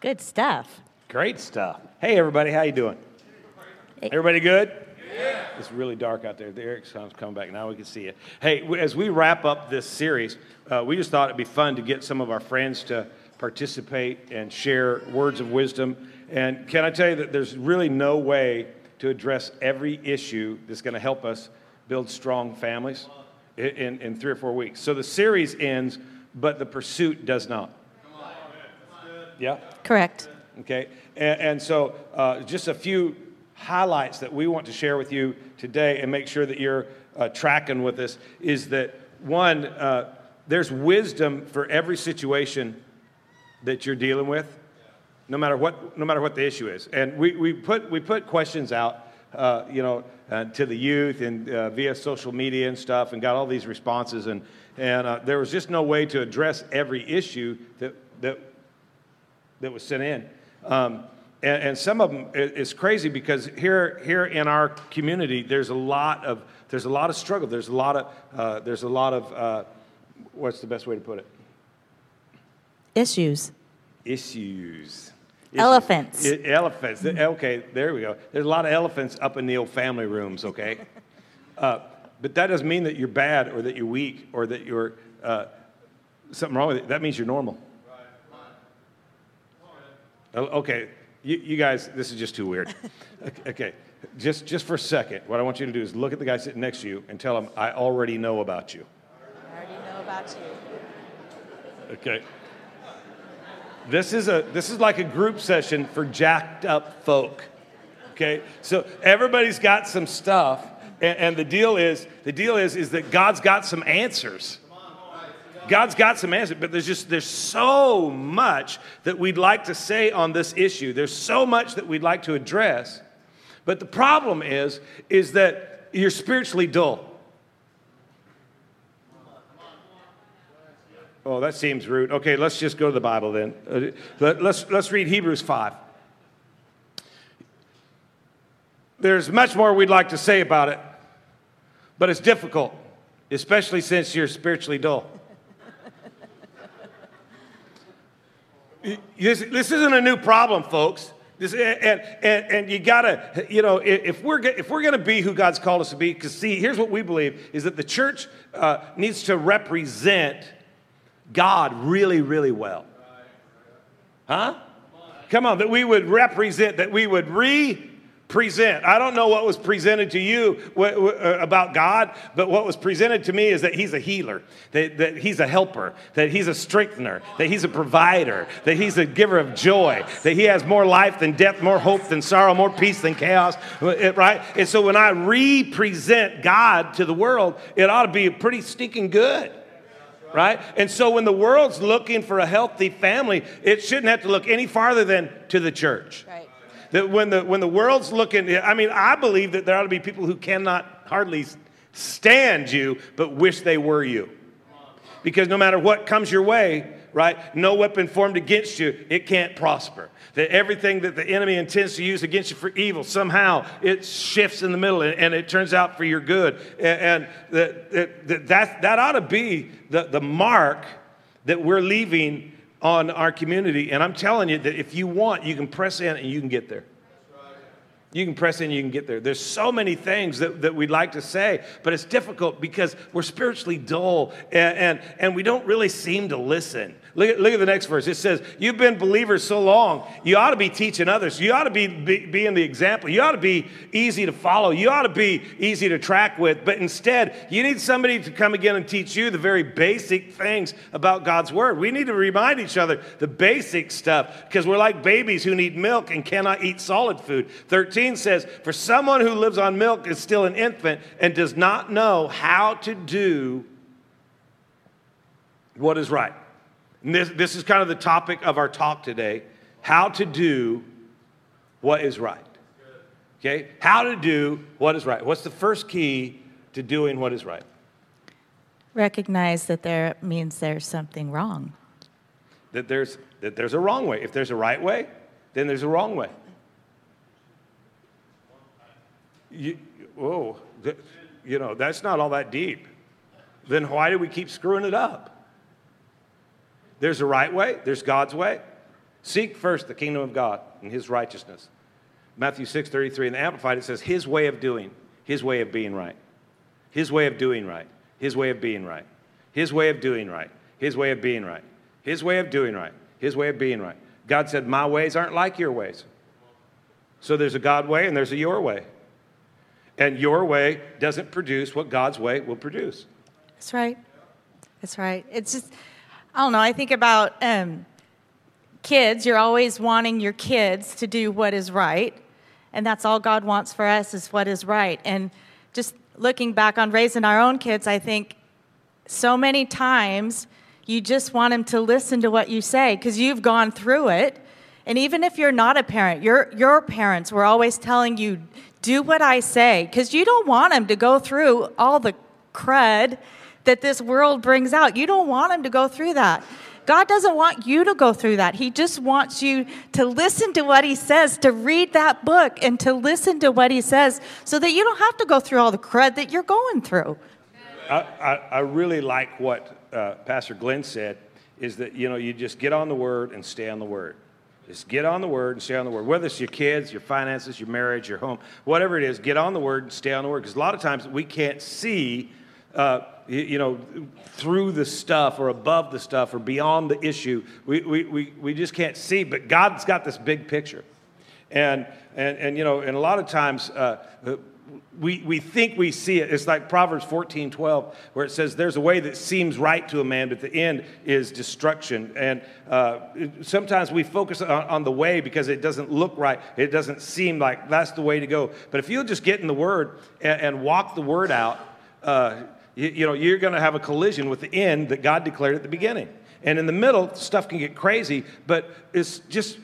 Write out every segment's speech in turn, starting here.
Good stuff. Great stuff. Hey, everybody, how you doing? Everybody good? Yeah. It's really dark out there. The Eric sound's coming back. Now we can see it. Hey, as we wrap up this series, uh, we just thought it'd be fun to get some of our friends to participate and share words of wisdom. And can I tell you that there's really no way to address every issue that's going to help us build strong families in, in three or four weeks. So the series ends, but the pursuit does not. Yeah? Correct. Okay. And, and so uh, just a few highlights that we want to share with you today and make sure that you're uh, tracking with us is that one, uh, there's wisdom for every situation that you're dealing with, no matter what, no matter what the issue is. And we, we, put, we put questions out, uh, you know, uh, to the youth and uh, via social media and stuff and got all these responses. And, and uh, there was just no way to address every issue that, that, that was sent in. Um, and, and, some of them it's crazy because here here in our community there's a lot of there's a lot of struggle. There's a lot of uh, there's a lot of uh, what's the best way to put it? Issues. Issues. Elephants. I, elephants. Okay there we go. There's a lot of elephants up in the old family rooms okay? Uh, but that doesn't mean that you're bad or that you're weak or that you're uh, something wrong with it that means you're normal okay you, you guys, this is just too weird. okay, just, just for a second, what I want you to do is look at the guy sitting next to you and tell him, I already know about you. I already know about you. Okay. This is, a, this is like a group session for jacked up folk. Okay? So everybody's got some stuff, and, and the deal is, the deal is, is that God's got some answers. God's got some answers, but there's just there's so much that we'd like to say on this issue. There's so much that we'd like to address. But the problem is is that you're spiritually dull. Oh, that seems rude. Okay, let's just go to the Bible then. Uh, let's, let's read Hebrews 5. There's much more we'd like to say about it, but it's difficult, especially since you're spiritually dull. This, this isn't a new problem, folks. This, and, and, and you gotta, you know, if we're, if we're gonna be who God's called us to be, because see, here's what we believe is that the church uh, needs to represent God really, really well. Huh? Come on, that we would represent, that we would re present. I don't know what was presented to you uh, about God, but what was presented to me is that He's a healer, that, that, He's a helper, that He's a strengthener, that He's a provider, that He's a giver of joy, that He has more life than death, more hope than sorrow, more peace than chaos, uh, right? And so when I represent God to the world, it ought to be pretty stinking good right? And so when the world's looking for a healthy family, it shouldn't have to look any farther than to the church. Right. That when the, when the world's looking, I mean, I believe that there ought to be people who cannot hardly stand you, but wish they were you. Because no matter what comes your way, right, no weapon formed against you, it can't prosper. That everything that the enemy intends to use against you for evil, somehow it shifts in the middle and, and it turns out for your good. And, and that, that, that, that ought to be the, the mark that we're leaving on our community. And I'm telling you that if you want, you can press in and you can get there. You can press in, you can get there. There's so many things that, that we'd like to say, but it's difficult because we're spiritually dull and, and, and we don't really seem to listen. Look at, look at the next verse. It says, You've been believers so long, you ought to be teaching others. You ought to be, be being the example. You ought to be easy to follow. You ought to be easy to track with. But instead, you need somebody to come again and teach you the very basic things about God's Word. We need to remind each other the basic stuff because we're like babies who need milk and cannot eat solid food. 13 says, For someone who lives on milk is still an infant and does not know how to do what is right. And this, this is kind of the topic of our talk today how to do what is right. Okay? How to do what is right. What's the first key to doing what is right? Recognize that there means there's something wrong. That there's, that there's a wrong way. If there's a right way, then there's a wrong way. You, whoa, you know, that's not all that deep. Then why do we keep screwing it up? There's a right way, there's God's way, Seek first the kingdom of God and his righteousness. Matthew 6 33 in the Amplified, it says, His way of doing, His way of being right. His way of doing right. His way of being right. His way of doing right. His way of being right. His way of doing right. His way of being right. God said, My ways aren't like your ways. So there's a God way and there's a your way. And your way doesn't produce what God's way will produce. That's right. That's right. It's just, I don't know. I think about um, kids. You're always wanting your kids to do what is right. And that's all God wants for us is what is right. And just looking back on raising our own kids, I think so many times you just want them to listen to what you say because you've gone through it. And even if you're not a parent, your, your parents were always telling you, do what I say, because you don't want them to go through all the crud that this world brings out. You don't want him to go through that. God doesn't want you to go through that. He just wants you to listen to what He says, to read that book, and to listen to what He says so that you don't have to go through all the crud that you're going through. I, I, I really like what uh, Pastor Glenn said is that, you know, you just get on the Word and stay on the Word. Just get on the Word and stay on the Word. Whether it's your kids, your finances, your marriage, your home, whatever it is, get on the Word and stay on the Word. Because a lot of times we can't see, uh, you, know, through the stuff or above the stuff or beyond the issue. We, we, we, we just can't see, but God's got this big picture. And, and, and you know, and a lot of times uh, we, we think we see it. It's like Proverbs 14 12, where it says, There's a way that seems right to a man, but the end is destruction. And uh, sometimes we focus on, on, the way because it doesn't look right. It doesn't seem like that's the way to go. But if you'll just get in the Word and, and walk the Word out, uh, you, you know, you're going to have a collision with the end that God declared at the beginning. And in the middle, stuff can get crazy, but it's just,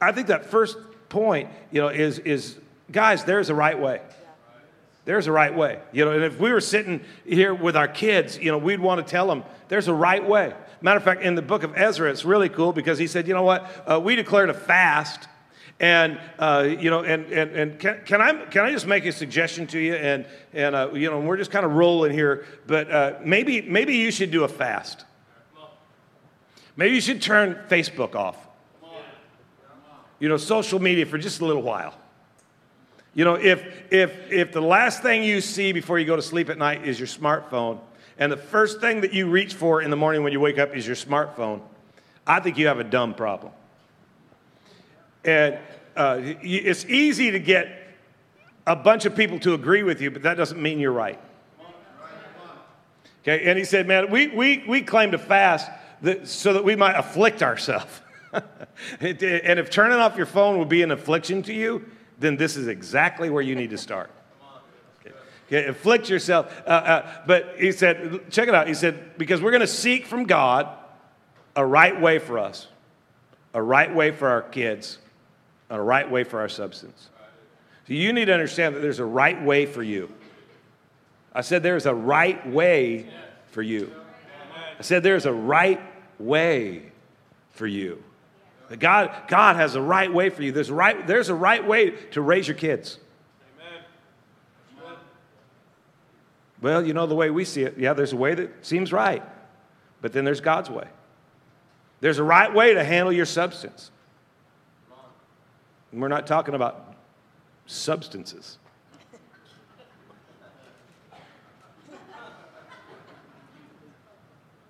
I think that first point, you know, is, is guys, there's a right way. There's a right way. You know, and if we were sitting here with our kids, you know, we'd want to tell them there's a right way. Matter of fact, in the book of Ezra, it's really cool because he said, you know what, uh, we declared a fast. And uh, you know, and and, and can, can, I can I just make a suggestion to you? And and uh, you know, we're just kind of rolling here, but uh, maybe maybe you should do a fast. Maybe you should turn Facebook off. You know, social media for just a little while. You know, if, if, if the last thing you see before you go to sleep at night is your smartphone, and the first thing that you reach for in the morning when you wake up is your smartphone, I think you have a dumb problem. And uh, it's easy to get a bunch of people to agree with you, but that doesn't mean you're right. Okay, and he said, man, we, we, we claim to fast that, so that we might afflict ourselves. and if turning off your phone would be an affliction to you, then this is exactly where you need to start. Okay, afflict yourself. Uh, uh, but he said, check it out. He said, because we're going to seek from God a right way for us, a right way for our kids, a right way for our substance. So you need to understand that there's a right way for you. I said there's a right way for you. I said there's a right way for you. God, God has a right way for you. There's right, there's a right way to raise your kids. Well, you know the way we see it. Yeah, there's a way that seems right, but then there's God's way. There's a right way to handle your substance. And we're not talking about substances.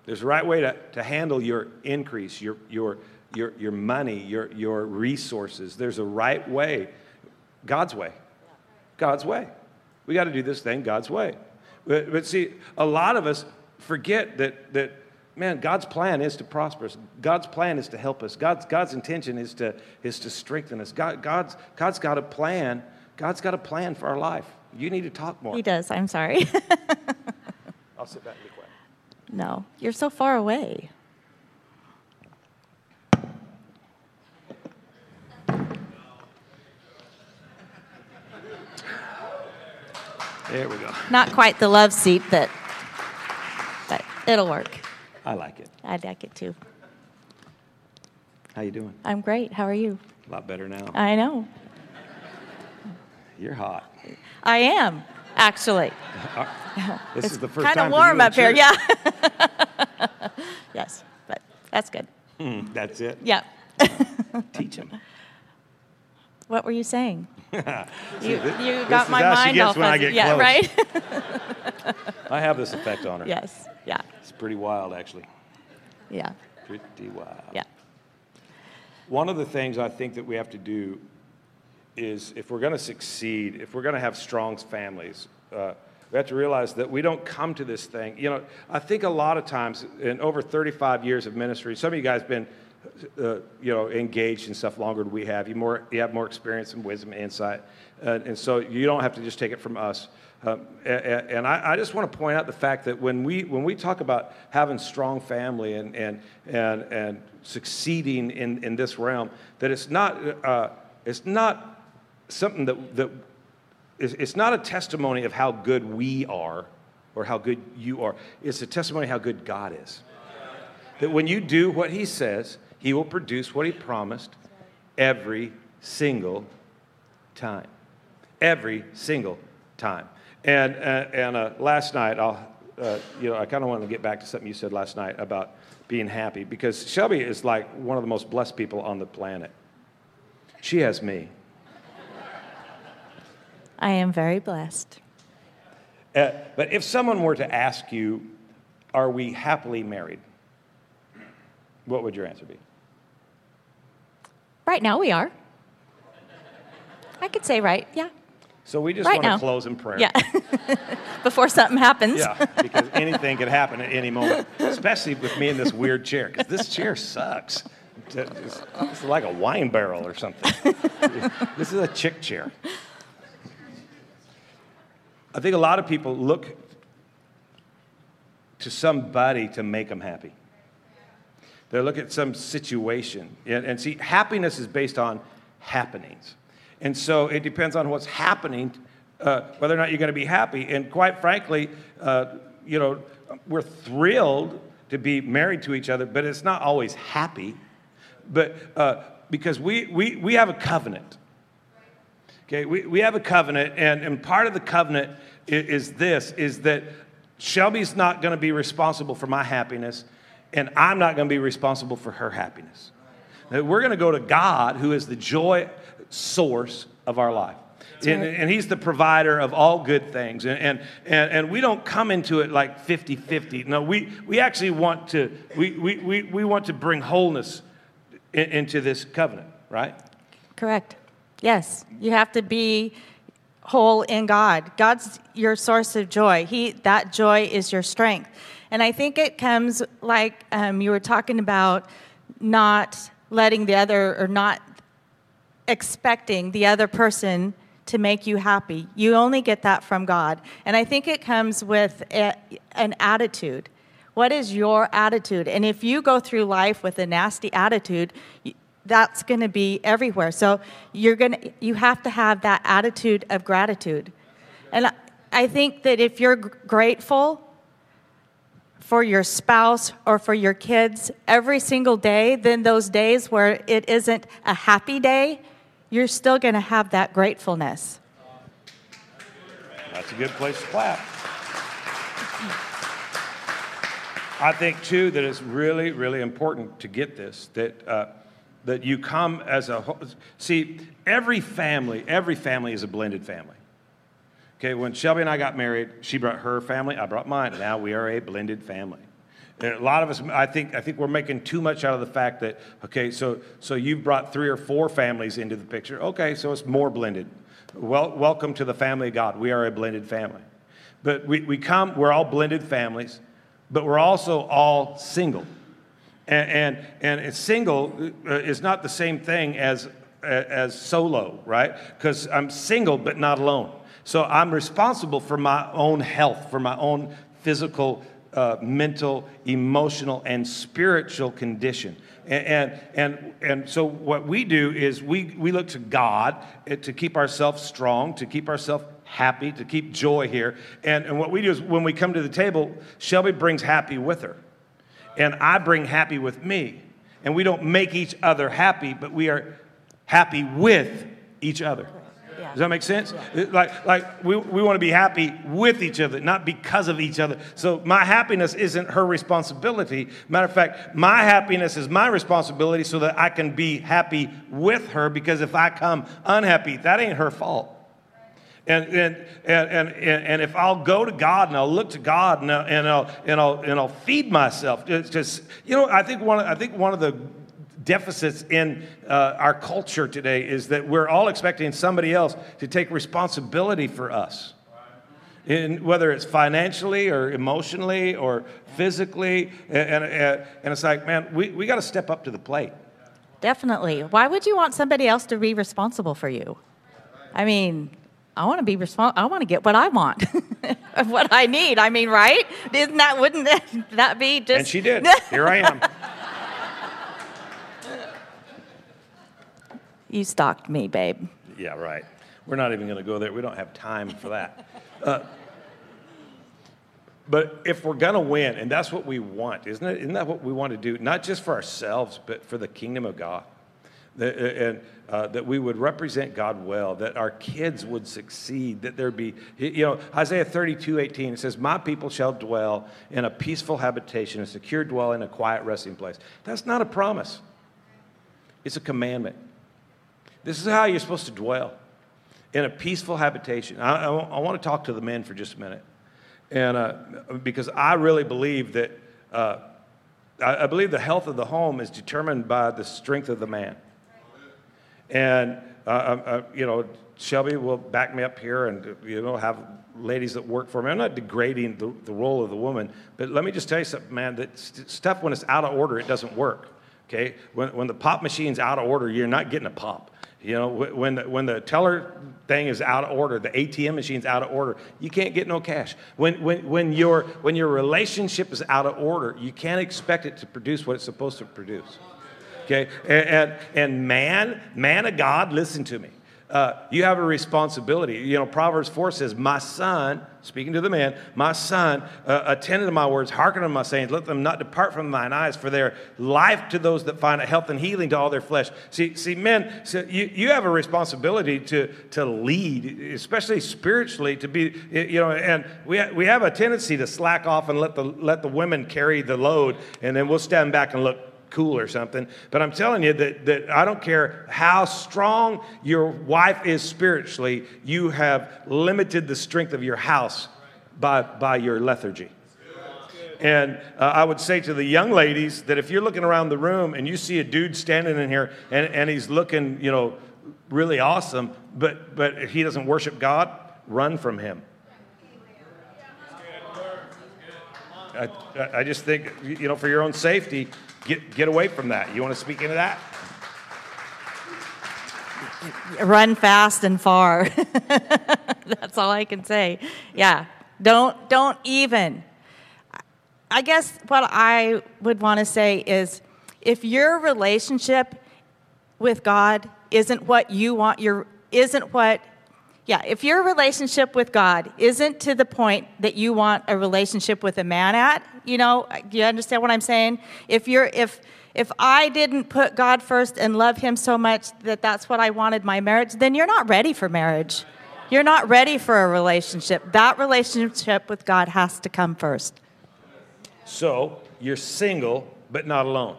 There's a right way to, to handle your increase, your, your, your, your money, your, your resources. There's a right way, God's way. God's way. We got to do this thing God's way. But, but see, a lot of us forget that, that, man, God's plan is to prosper us. God's plan is to help us. God's, God's intention is to, is to strengthen us. God, God's, God's got a plan. God's got a plan for our life. You need to talk more. He does. I'm sorry. I'll sit back and be quiet. No, you're so far away. There we go. Not quite the love seat that, but it'll work. I like it. I like it too. How you doing? I'm great. How are you? A lot better now. I know. You're hot. I am, actually. this it's is the first kind time of warm up here. Yeah. yes, but that's good. Mm, that's it. Yeah, Teach him. What were you saying? you See, you this got is my how she mind gets all when I get yeah, close. right? I have this effect on her. yes. Yeah. It's pretty wild, actually. Yeah. Pretty wild. Yeah. One of the things I think that we have to do is if we're going to succeed, if we're going to have strong families, uh, we have to realize that we don't come to this thing. You know, I think a lot of times in over 35 years of ministry, some of you guys have been, uh, you know, engaged in stuff longer than we have. You more, you have more experience and wisdom and insight, uh, and so you don't have to just take it from us. Um, and and I, I just want to point out the fact that when we when we talk about having strong family and and and and succeeding in, in this realm, that it's not uh, it's not something that that it's, not a testimony of how good we are or how good you are. It's a testimony how good God is. That when you do what He says, He will produce what He promised every single time. Every single time. And, uh, and uh, last night, I'll, uh, you know, I kind of want to get back to something you said last night about being happy because Shelby is like one of the most blessed people on the planet. She has me. I am very blessed. Uh, but if someone were to ask you, are we happily married? What would your answer be? Right now we are. I could say right. Yeah. So we just Right want now. to close in prayer. Yeah. Before something happens. Yeah, because anything could happen at any moment, especially with me in this weird chair, because this chair sucks. It's, it's like a wine barrel or something. this is a chick chair. I think a lot of people look to somebody to make them happy. They look at some situation. And, and see, happiness is based on happenings. And so it depends on what's happening, uh, whether or not you're going to be happy. And quite frankly, uh, you know, we're thrilled to be married to each other, but it's not always happy. But uh, because we, we, we have a covenant. Okay, we, we have a covenant, and, and part of the covenant is, is this is that Shelby's not going to be responsible for my happiness, and I'm not going to be responsible for her happiness. We're going to go to God, who is the joy source of our life. And, and he's the provider of all good things. And, and, and, we don't come into it like 50 50. No, we, we actually want to, we, we, we, we want to bring wholeness in, into this covenant, right? Correct. Yes. You have to be whole in God. God's your source of joy. He that joy is your strength. And I think it comes like um, you were talking about not letting the other or not expecting the other person to make you happy. You only get that from God. And I think it comes with a, an attitude. What is your attitude? And if you go through life with a nasty attitude, that's going to be everywhere. So you're going to you have to have that attitude of gratitude. And I- I think that if you're grateful for your spouse or for your kids every single day, then those days where it isn't a happy day, you're still going to have that gratefulness. That's a good place to clap. I think too that it's really, really important to get this that uh, that you come as a whole. See, every family, every family is a blended family. Okay, when Shelby and I got married, she brought her family, I brought mine. Now we are a blended family. And a lot of us, I think, I think we're making too much out of the fact that okay, so so you've brought three or four families into the picture. Okay, so it's more blended. Well, welcome to the family of God. We are a blended family. But we, we come, we're all blended families, but we're also all single. And, and, and single uh, is not the same thing as, as solo, right? Because I'm single but not alone. So I'm responsible for my own health, for my own physical, uh, mental, emotional, and spiritual condition. And, and, and, and so what we do is we, we look to God uh, to keep ourselves strong, to keep ourselves happy, to keep joy here. And, and what we do is when we come to the table, Shelby brings happy with her and I bring happy with me. And we don't make each other happy, but we are happy with each other. Does that make sense? Like, like we, we want to be happy with each other, not because of each other. So my happiness isn't her responsibility. Matter of fact, my happiness is my responsibility so that I can be happy with her because if I come unhappy, that ain't her fault. And, and, and, and, and if I'll go to God and I'll look to God and I'll, and I'll, and I'll, and I'll feed myself, it's just, you know, I think one, I think one of the deficits in uh, our culture today is that we're all expecting somebody else to take responsibility for us. In, whether it's financially or emotionally or physically. And, and, and it's like, man, we, we got to step up to the plate. Definitely. Why would you want somebody else to be responsible for you? I mean, I want to be responsible. I want to get what I want, what I need. I mean, right? Isn't that, wouldn't that be just. And she did. Here I am. You stalked me, babe. Yeah, right. We're not even going to go there. We don't have time for that. Uh, but if we're going to win, and that's what we want, isn't it? Isn't that what we want to do? Not just for ourselves, but for the kingdom of God. That, uh, and uh, that we would represent God well, that our kids would succeed, that there be, you know, Isaiah 32, 18, it says, My people shall dwell in a peaceful habitation, a secure dwelling, a quiet resting place. That's not a promise, it's a commandment. This is how you're supposed to dwell in a peaceful habitation. I, I, I want to talk to the men for just a minute. And uh, because I really believe that, uh, I, I believe the health of the home is determined by the strength of the man. And, uh, uh, uh you know, Shelby will back me up here and, you know, have ladies that work for me. I'm not degrading the, the role of the woman, but let me just tell you something, man, that st- stuff when it's out of order, it doesn't work. Okay? When, when the pop machine's out of order, you're not getting a pop. You know, when the, when the teller thing is out of order, the ATM machine's out of order, you can't get no cash. When, when, when, your, when your relationship is out of order, you can't expect it to produce what it's supposed to produce. Okay? And, and, and man, man of God, listen to me uh, you have a responsibility. You know, Proverbs 4 says, My son, speaking to the man, my son, uh, attend to my words, hearken to my sayings, let them not depart from thine eyes, for their life to those that find it, health and healing to all their flesh. See, see men, so you, you have a responsibility to, to lead, especially spiritually, to be, you know, and we, ha- we have a tendency to slack off and let the, let the women carry the load, and then we'll stand back and look cool or something. But I'm telling you that, that I don't care how strong your wife is spiritually, you have limited the strength of your house by, by your lethargy. And uh, I would say to the young ladies that if you're looking around the room and you see a dude standing in here and, and he's looking, you know, really awesome, but, but he doesn't worship God, run from him. I, I just think, you know, for your own safety, Get, get away from that. You want to speak into that? Run fast and far. That's all I can say. Yeah. Don't don't even. I guess what I would want to say is if your relationship with God isn't what you want your isn't what yeah, if your relationship with God isn't to the point that you want a relationship with a man at, you know, uh, do you understand what I'm saying? If you're if if I didn't put God first and love him so much that that's what I wanted my marriage, then you're not ready for marriage. You're not ready for a relationship. That relationship with God has to come first. So, you're single but not alone.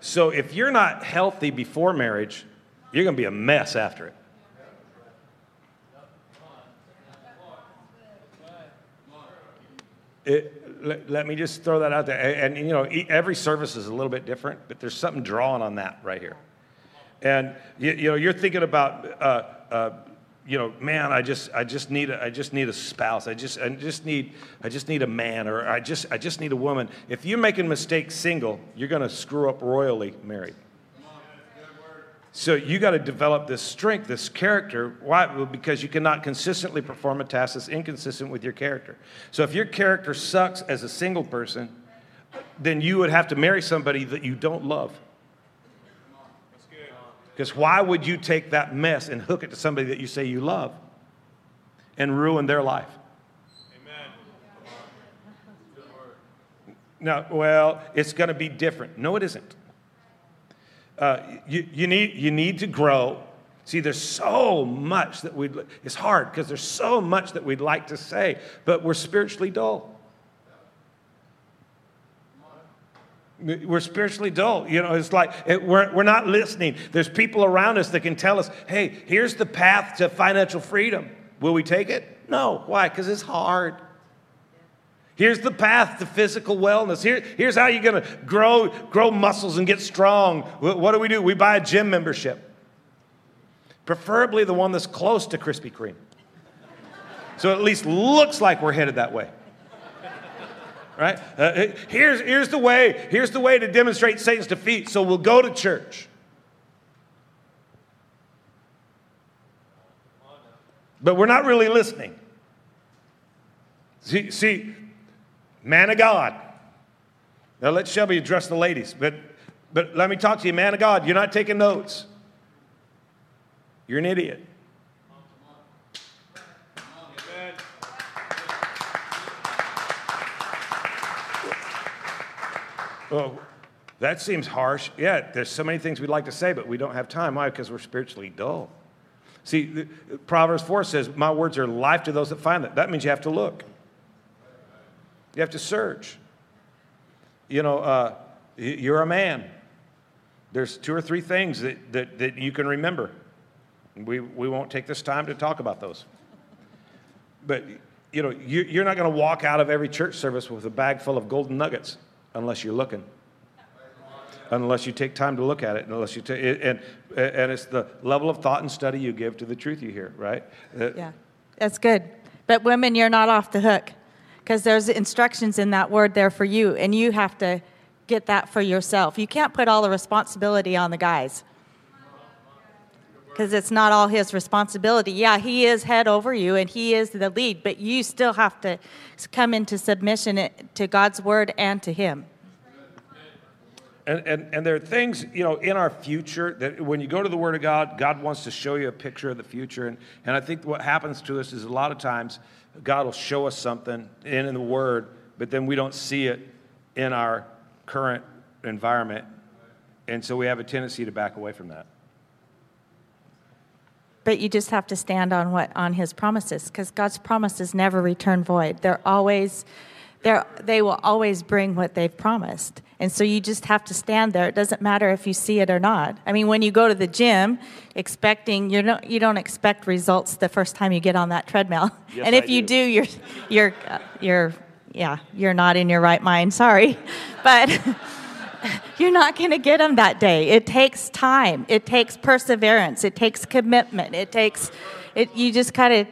So, if you're not healthy before marriage, you're going to be a mess after it. It, let, let, me just throw that out there. And, and, you know, every service is a little bit different, but there's something drawn on that right here. And you, you know, you're thinking about, uh, uh, you know, man, I just, I just need, a, I just need a spouse. I just, I just need, I just need a man, or I just, I just need a woman. If you're making mistakes single, you're going to screw up royally married. So you got to develop this strength, this character. Why? Well, because you cannot consistently perform a task that's inconsistent with your character. So if your character sucks as a single person, then you would have to marry somebody that you don't love. Because why would you take that mess and hook it to somebody that you say you love and ruin their life? Amen. No, well, it's going to be different. No, it isn't. Uh, you, you, need, you need to grow See, there's so much that we'd, it's hard because there's so much that we'd like to say, but we're spiritually dull. We're spiritually dull. You know, it's like it, we're, we're not listening. There's people around us that can tell us, hey, here's the path to financial freedom. Will we take it? No. Why? Because it's hard. Here's the path to physical wellness. Here, here's how you're going to grow, grow muscles and get strong. What do we do? We buy a gym membership, preferably the one that's close to Krispy Kreme. So at least looks like we're headed that way. Right? Uh, here's, here's the way. Here's the way to demonstrate Satan's defeat. So we'll go to church. But we're not really listening. See, see, man of God. Now let Shelby address the ladies, but, but let me talk to you, man of God. You're not taking notes. You're an idiot. Well, that seems harsh. Yeah, there's so many things we'd like to say, but we don't have time. Why? Because we're spiritually dull. See, Proverbs 4 says, My words are life to those that find them. That means you have to look. You have to search. You know, uh, you're a man. There's two or three things that, that, that you can remember. We, we won't take this time to talk about those. But, you know, you, you're not going to walk out of every church service with a bag full of golden nuggets unless you're looking unless you take time to look at it, unless you take and and it's the level of thought and study you give to the truth you hear, right? Uh, yeah, that's good. But women, you're not off the hook because there's instructions in that word there for you, and you have to get that for yourself. You can't put all the responsibility on the guys because it's not all his responsibility. Yeah, he is head over you and he is the lead, but you still have to come into submission eh, to God's word and to him. And, and, and there are things, you know, in our future that when you go to the Word of God, God wants to show you a picture of the future. And, and I think what happens to us is a lot of times God will show us something in, in the Word, but then we don't see it in our current environment. And so we have a tendency to back away from that. But you just have to stand on what on his promises because God's promises never return void. They're always they're, they will always bring what they've promised. And so you just have to stand there. It doesn't matter if you see it or not. I mean, when you go to the gym, expecting you're not, you don't expect results the first time you get on that treadmill. Yes, and if I you do. do, you're you're you're yeah, you're not in your right mind. Sorry, but you're not going to get them that day. It takes time. It takes perseverance. It takes commitment. It takes it. You just kind of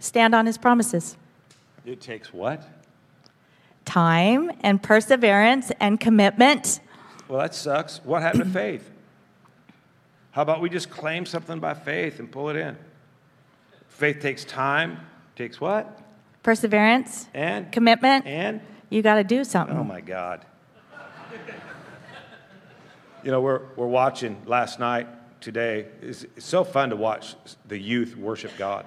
stand on His promises. It takes what? Time and perseverance and commitment. Well, that sucks. What happened to faith? How about we just claim something by faith and pull it in? Faith takes time, takes what? Perseverance. And? Commitment. And? You got to do something. Oh my God. you know, we're, we're watching last night, today. It's, it's so fun to watch the youth worship God.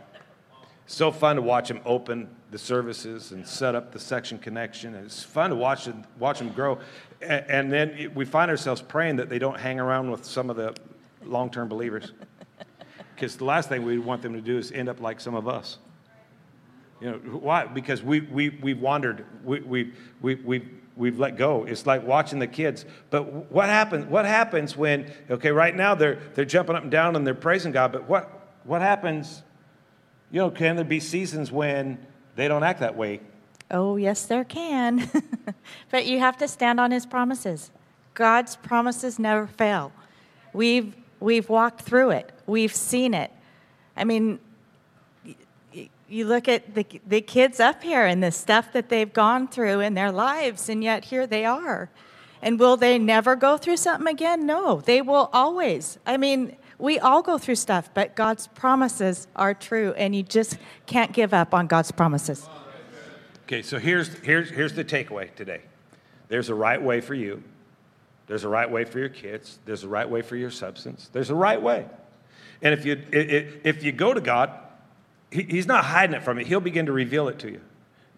So fun to watch them open the services and set up the section connection. And it's fun to watch them, watch them grow. And, then we find ourselves praying that they don't hang around with some of the long term believers. Because the last thing we want them to do is end up like some of us. You know, why? Because we, we, we've wandered, we, we, we, we, we've let go. It's like watching the kids. But what happens, what happens when, okay, right now they're, they're jumping up and down and they're praising God, but what, what happens you know, can there be seasons when they don't act that way? Oh, yes, there can. but you have to stand on his promises. God's promises never fail. We've, we've walked through it, we've seen it. I mean, you look at the, the kids up here and the stuff that they've gone through in their lives, and yet here they are. And will they never go through something again? No, they will always. I mean, we all go through stuff, but God's promises are true, and you just can't give up on God's promises. Okay, so here's, here's, here's the takeaway today there's a right way for you, there's a right way for your kids, there's a right way for your substance, there's a right way. And if you, if you go to God, He's not hiding it from you, He'll begin to reveal it to you.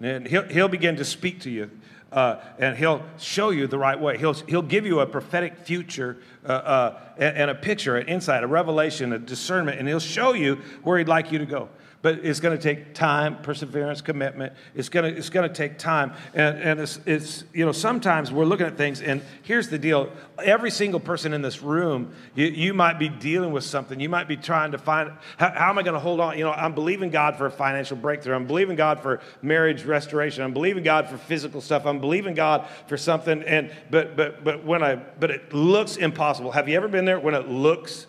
And he'll, he'll begin to speak to you Uh, and he'll show you the right way. He'll, he'll give you a prophetic future uh, uh, and, and a picture, an insight, a revelation, a discernment, and he'll show you where he'd like you to go but it's going to take time, perseverance, commitment. It's going to, it's going to take time. And, and it's, it's, you know, sometimes we're looking at things, and here's the deal every single person in this room, you, you might be dealing with something. You might be trying to find, how, how am I going to hold on? You know, I'm believing God for a financial breakthrough. I'm believing God for marriage restoration. I'm believing God for physical stuff. I'm believing God for something. And, but, but, but when I, but it looks impossible. Have you ever been there when it looks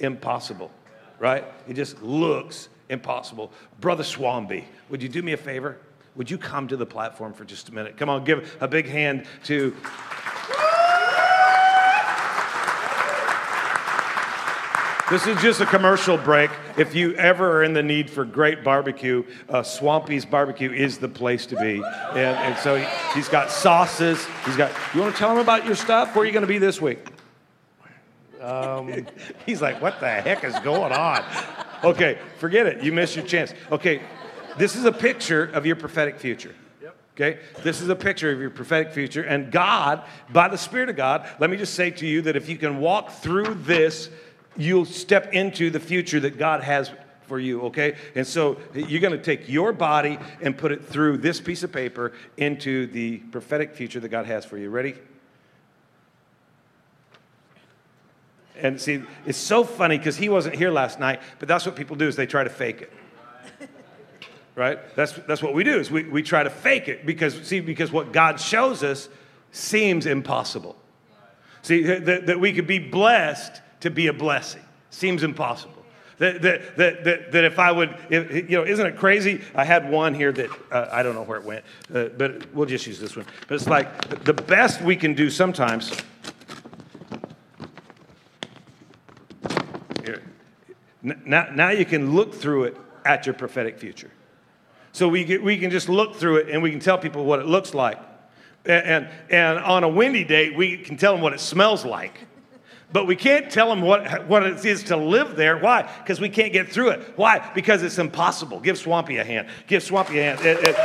impossible? Right? It just looks impossible. Brother Swampy, would you do me a favor? Would you come to the platform for just a minute? Come on, give a big hand to. This is just a commercial break. If you ever are in the need for great barbecue, uh, Swampy's Barbecue is the place to be. And, and so he, has got sauces. He's got. You want to tell him about your stuff? Where are you going to be this week? Um, He's like, what the heck is going on? Okay, forget it. You missed your chance. Okay, this is a picture of your prophetic future. Okay, this is a picture of your prophetic future. And God, by the Spirit of God, let me just say to you that if you can walk through this, you'll step into the future that God has for you, okay? And so you're going to take your body and put it through this piece of paper into the prophetic future that God has for you. Ready? And see, it's so funny because he wasn't here last night, but that's what people do is they try to fake it. Right? That's, that's what we do is we, we try to fake it because, see, because what God shows us seems impossible. See, that, that we could be blessed to be a blessing seems impossible. That, that, that, that, that if I would, if, you know, isn't it crazy? I had one here that uh, I don't know where it went, uh, but we'll just use this one. But it's like the best we can do sometimes Now, now you can look through it at your prophetic future. So we, get, we can just look through it and we can tell people what it looks like. And, and, and on a windy day, we can tell them what it smells like. But we can't tell them what, what it is to live there. Why? Because we can't get through it. Why? Because it's impossible. Give Swampy a hand. Give Swampy a hand. It, it,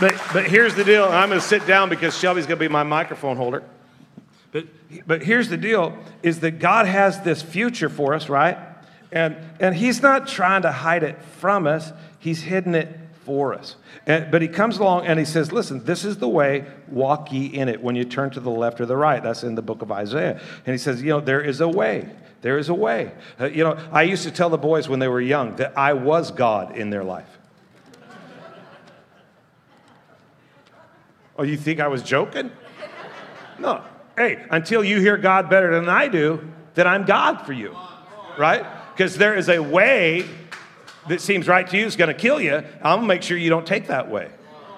but, but here's the deal. I'm going to sit down because Shelby's going to be my microphone holder. But, but here's the deal is that God has this future for us, right? And, and He's not trying to hide it from us, He's hidden it for us. And, but He comes along and He says, Listen, this is the way, walk ye in it when you turn to the left or the right. That's in the book of Isaiah. And He says, You know, there is a way. There is a way. Uh, you know, I used to tell the boys when they were young that I was God in their life. oh, you think I was joking? No, hey, until you hear God better than I do, then I'm God for you, right? Because there is a way that seems right to you is going to kill you. I'm going to make sure you don't take that way,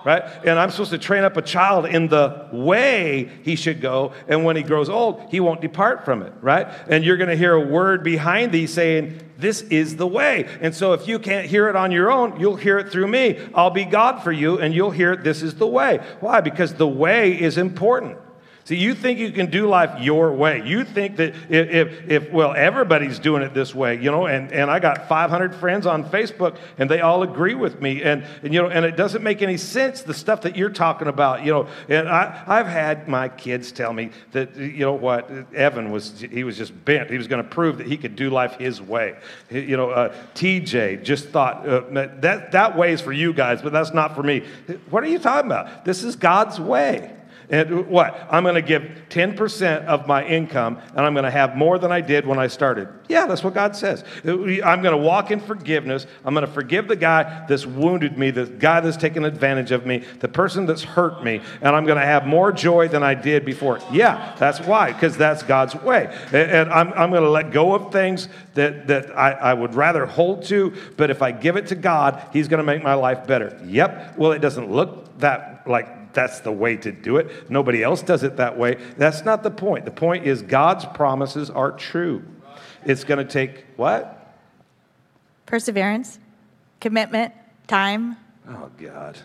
right? And I'm supposed to train up a child in the way he should go. And when he grows old, he won't depart from it, right? And you're going to hear a word behind thee saying, This is the way. And so if you can't hear it on your own, you'll hear it through me. I'll be God for you, and you'll hear, This is the way. Why? Because the way is important. See, you think you can do life your way. You think that if, if, if, well, everybody's doing it this way, you know, and, and I got 500 friends on Facebook and they all agree with me. And, and, you know, and it doesn't make any sense, the stuff that you're talking about, you know. And I, I've had my kids tell me that, you know what, Evan was, he was just bent. He was going to prove that he could do life his way. You know, uh, TJ just thought, uh, that, that way is for you guys, but that's not for me. What are you talking about? This is God's way. And what? I'm going to give 10% of my income and I'm going to have more than I did when I started. Yeah, that's what God says. I'm going to walk in forgiveness. I'm going to forgive the guy that's wounded me, the guy that's taken advantage of me, the person that's hurt me, and I'm going to have more joy than I did before. Yeah, that's why, because that's God's way. And I'm, I'm going to let go of things that, that I, I would rather hold to, but if I give it to God, He's going to make my life better. Yep. Well, it doesn't look that like that's the way to do it. Nobody else does it that way. That's not the point. The point is God's promises are true. It's going to take what? Perseverance, commitment, time. Oh, God.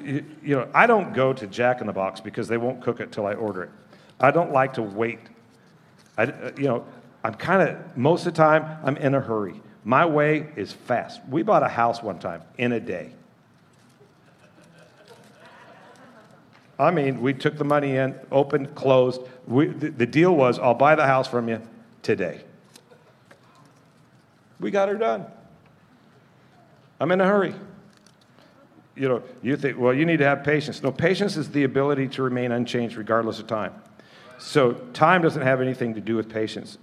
You, you know, I don't go to Jack in the Box because they won't cook it till I order it. I don't like to wait. I, you know, I'm kind of, most of the time, I'm in a hurry. My way is fast. We bought a house one time in a day. I mean, we took the money in, opened, closed. We, the, the deal was, I'll buy the house from you today. We got her done. I'm in a hurry. You know, you think, well, you need to have patience. No, patience is the ability to remain unchanged regardless of time. So time doesn't have anything to do with patience.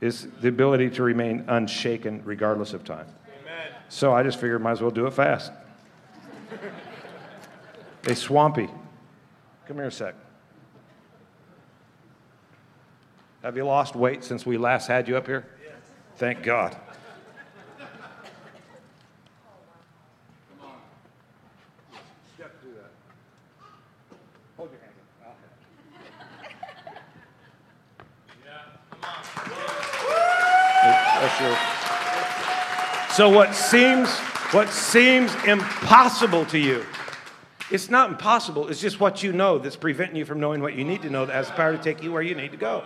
It's the ability to remain unshaken regardless of time. Amen. So I just figured might as well do it fast. hey, Swampy, come here a sec. Have you lost weight since we last had you up here? Yes. Thank God. So what seems what seems impossible to you, it's not impossible. It's just what you know that's preventing you from knowing what you need to know that has the power to take you where you need to go.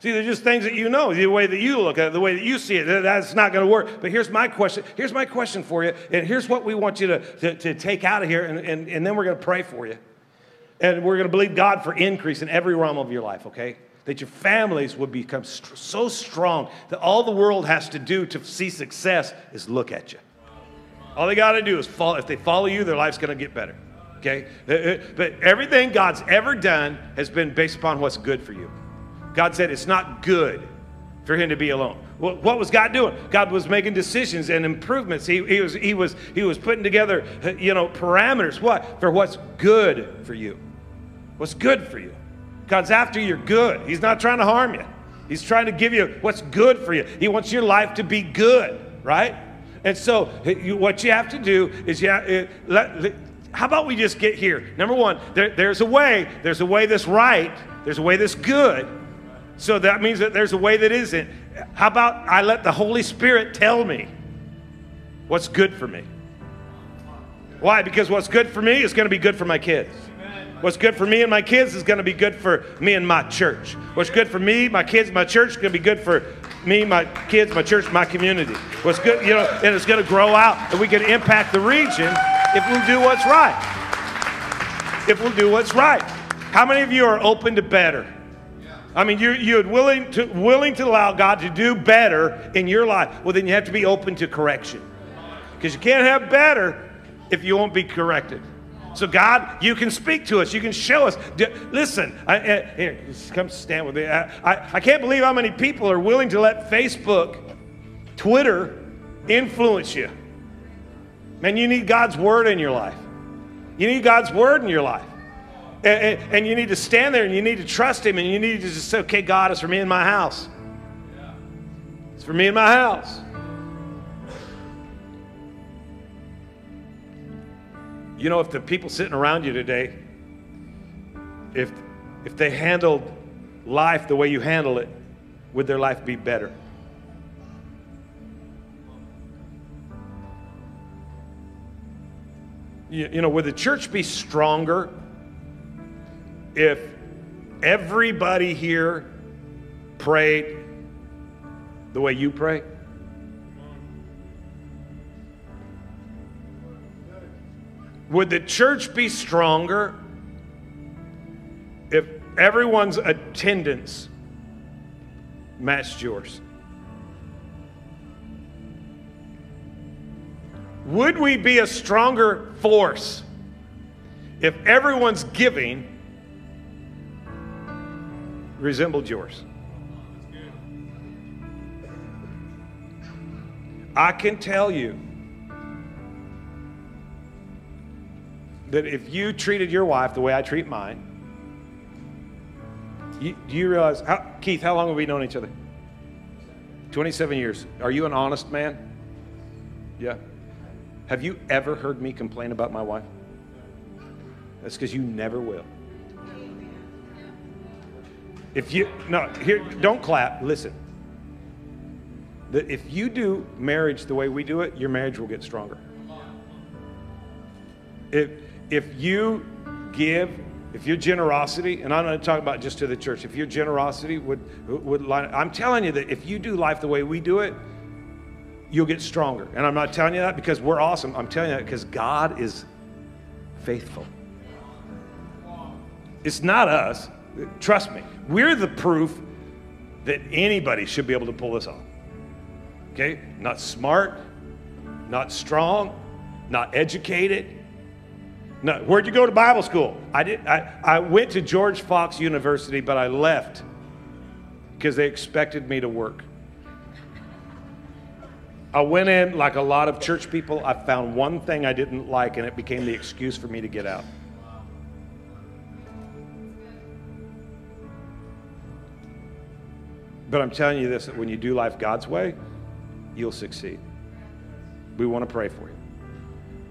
See, they're just things that you know, the way that you look at it, the way that you see it. That's not going to work. But here's my question. Here's my question for you, and here's what we want you to, to, to take out of here, and, and, and then we're going to pray for you. And we're going to believe God for increase in every realm of your life, okay? that your families would become st- so strong that all the world has to do to see success is look at you. All they got to do is follow. If they follow you, their life's going to get better. Okay? Uh, uh, but everything God's ever done has been based upon what's good for you. God said it's not good for him to be alone. What was God doing? God was making decisions and improvements. He, he, was, he, was, he was putting together, uh, you know, parameters. What? For what's good for you. What's good for you. God's after your good. He's not trying to harm you. He's trying to give you what's good for you. He wants your life to be good, right? And so, what you have to do is, you have, let, how about we just get here? Number one, there, there's a way. There's a way that's right. There's a way that's good. So that means that there's a way that isn't. How about I let the Holy Spirit tell me what's good for me? Why? Because what's good for me is going to be good for my kids. What's good for me and my kids is going to be good for me and my church. What's good for me, my kids, my church is going to be good for me, my kids, my church, my community. What's good, you know, and it's going to grow out and we can impact the region if we do what's right. If we'll do what's right. How many of you are open to better? I mean, you're, you're willing, to, willing to allow God to do better in your life. Well, then you have to be open to correction. Because you can't have better if you won't be corrected. So, God, you can speak to us. You can show us. Listen, I, I, here, come stand with me. I, I, I can't believe how many people are willing to let Facebook, Twitter influence you. Man, you need God's word in your life. You need God's word in your life. And, and, and, you need to stand there and you need to trust Him and you need to just say, okay, God, it's for me and my house. It's for me and my house. You know, if the people sitting around you today, if, if they handled life the way you handle it, would their life be better? You, you know, would the church be stronger if everybody here prayed the way you pray? Would the church be stronger if everyone's attendance matched yours? Would we be a stronger force if everyone's giving resembled yours? I can tell you that if you treated your wife the way I treat mine, you, do you realize, how, Keith, how long have we known each other? 27 years. Are you an honest man? Yeah. Have you ever heard me complain about my wife? That's because you never will. If you, no, here, don't clap, listen. That if you do marriage the way we do it, your marriage will get stronger. If, if you give, if your generosity, and I'm not talking about just to the church, if your generosity would, would line, I'm telling you that if you do life the way we do it, you'll get stronger. And I'm not telling you that because we're awesome. I'm telling you that because God is faithful. It's not us. Trust me. We're the proof that anybody should be able to pull this off. Okay? Not smart, not strong, not educated. No, where'd you go to Bible school? I did I, I went to George Fox University, but I left because they expected me to work. I went in like a lot of church people. I found one thing I didn't like, and it became the excuse for me to get out. But I'm telling you this that when you do life God's way, you'll succeed. We want to pray for you.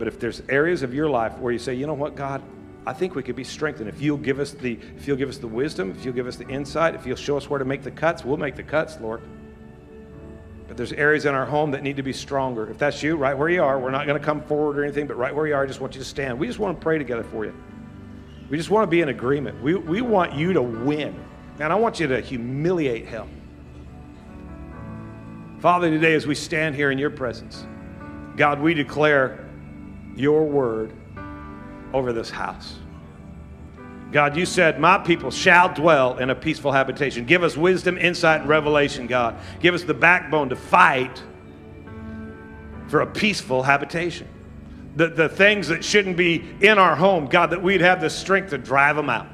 But if there's areas of your life where you say, you know what, God, I think we could be strengthened. If you'll give us the if you'll give us the wisdom, if you'll give us the insight, if you'll show us where to make the cuts, we'll make the cuts, Lord. But there's areas in our home that need to be stronger. If that's you, right where you are, we're not going to come forward or anything, but right where you are, I just want you to stand. We just want to pray together for you. We just want to be in agreement. We, we want you to win. And I want you to humiliate hell. Father, today as we stand here in your presence, God, we declare your word over this house. God, you said, My people shall dwell in a peaceful habitation. Give us wisdom, insight, and revelation, God. Give us the backbone to fight for a peaceful habitation. The, the things that shouldn't be in our home, God, that we'd have the strength to drive them out.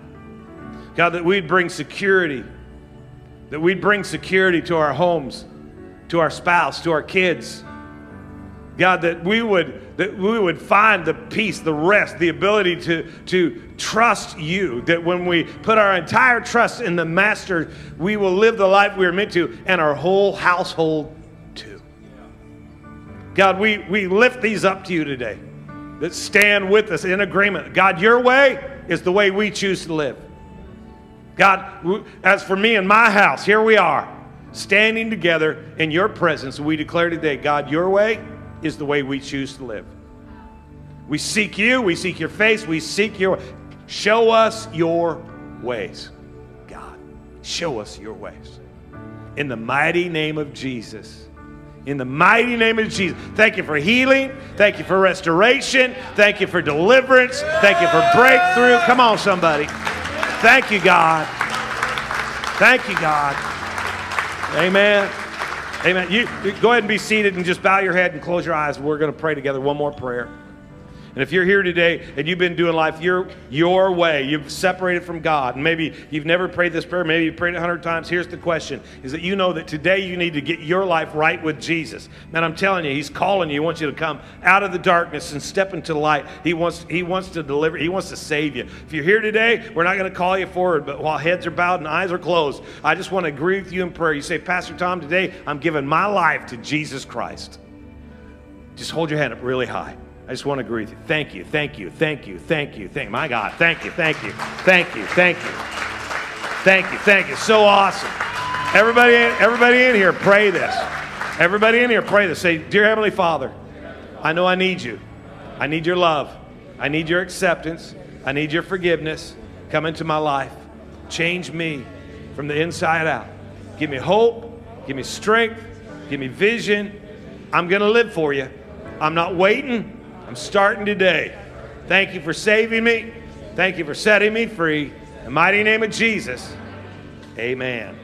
God, that we'd bring security, that we'd bring security to our homes, to our spouse, to our kids. God, that we would that we would find the peace, the rest, the ability to, to trust you. That when we put our entire trust in the Master, we will live the life we are meant to, and our whole household too. God, we, we lift these up to you today that stand with us in agreement. God, your way is the way we choose to live. God, as for me and my house, here we are, standing together in your presence. We declare today, God, your way is the way we choose to live. We seek you, we seek your face, we seek your. Show us your ways, God. Show us your ways. In the mighty name of Jesus. In the mighty name of Jesus. Thank you for healing. Thank you for restoration. Thank you for deliverance. Thank you for breakthrough. Come on, somebody. Thank you, God. Thank you, God. Amen. Amen. You, go ahead and be seated and just bow your head and close your eyes. We're going to pray together one more prayer. And if you're here today and you've been doing life your, your way, you've separated from God, and maybe you've never prayed this prayer, maybe you've prayed it hundred times, here's the question is that you know that today you need to get your life right with Jesus. Man, I'm telling you, He's calling you. He wants you to come out of the darkness and step into the light. He wants, he wants to deliver, He wants to save you. If you're here today, we're not going to call you forward, but while heads are bowed and eyes are closed, I just want to agree with you in prayer. You say, Pastor Thom, today I'm giving my life to Jesus Christ. Just hold your hand up really high. I just want to agree with you. Thank you, thank you, thank you, thank you, thank my God. Thank you, thank you, thank you, thank you, thank you, thank you. So awesome. Everybody, everybody in here, pray this. Everybody in here, pray this. Say, Dear Heavenly Father, I know I need you. I need your love. I need your acceptance. I need your forgiveness. Come into my life. Change me from the inside out. Give me hope. Give me strength. Give me vision. I'm going to live for you. I'm not waiting. I'm starting today. Thank you for saving me. Thank you for setting me free. In the mighty name of Jesus, amen.